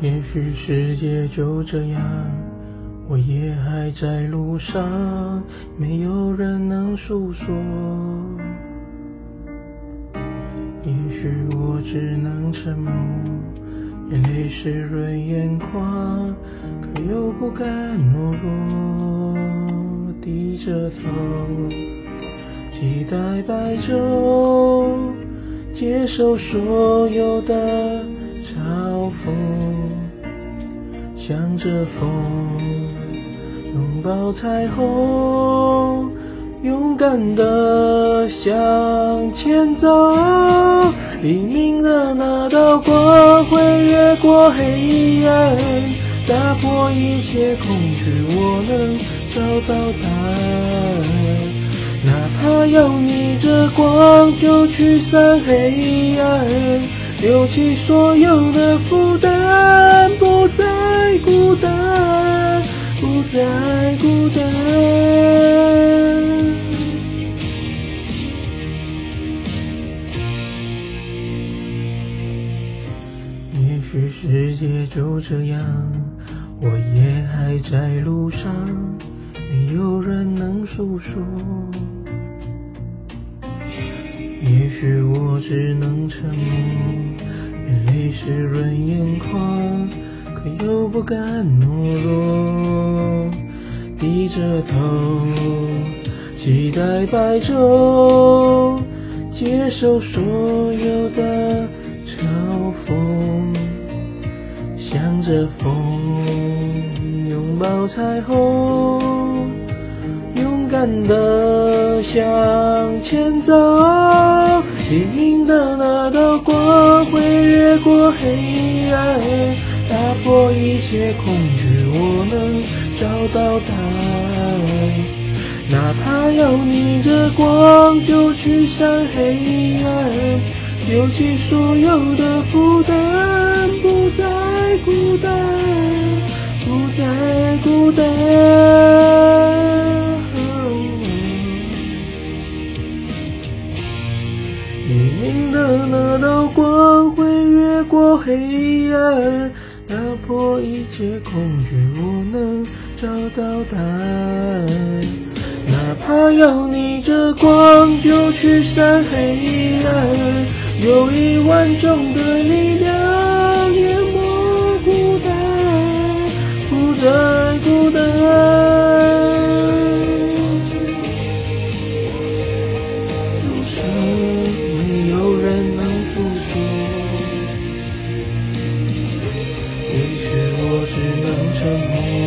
也许世界就这样，我也还在路上，没有人能诉说。也许我只能沉默，眼泪湿润眼眶，可又不敢懦弱，低着头，期待白昼，接受所有的向着风，拥抱彩虹，勇敢的向前走。黎明的那道光会越过黑暗，打破一切恐惧，我能找到答案。哪怕要逆着光，就驱散黑暗。丢弃所有的负担，孤单，不再孤单。也许世界就这样，我也还在路上，没有人能诉说。也许我只能沉默，眼泪湿润眼眶，可又不敢懦弱，低着头，期待白昼，接受所有的嘲讽，向着风，拥抱彩虹，勇敢的向前走。黎明的那道光会越过黑暗，打破一切恐惧，我能找到答案。哪怕要逆着光，就驱散黑暗，丢弃所有的负担，不再孤单，不再孤单。黎明的那道光会越过黑暗，打破一切恐惧，我能找到答案。哪怕要逆着光，就驱散黑暗，有一万种的 to me.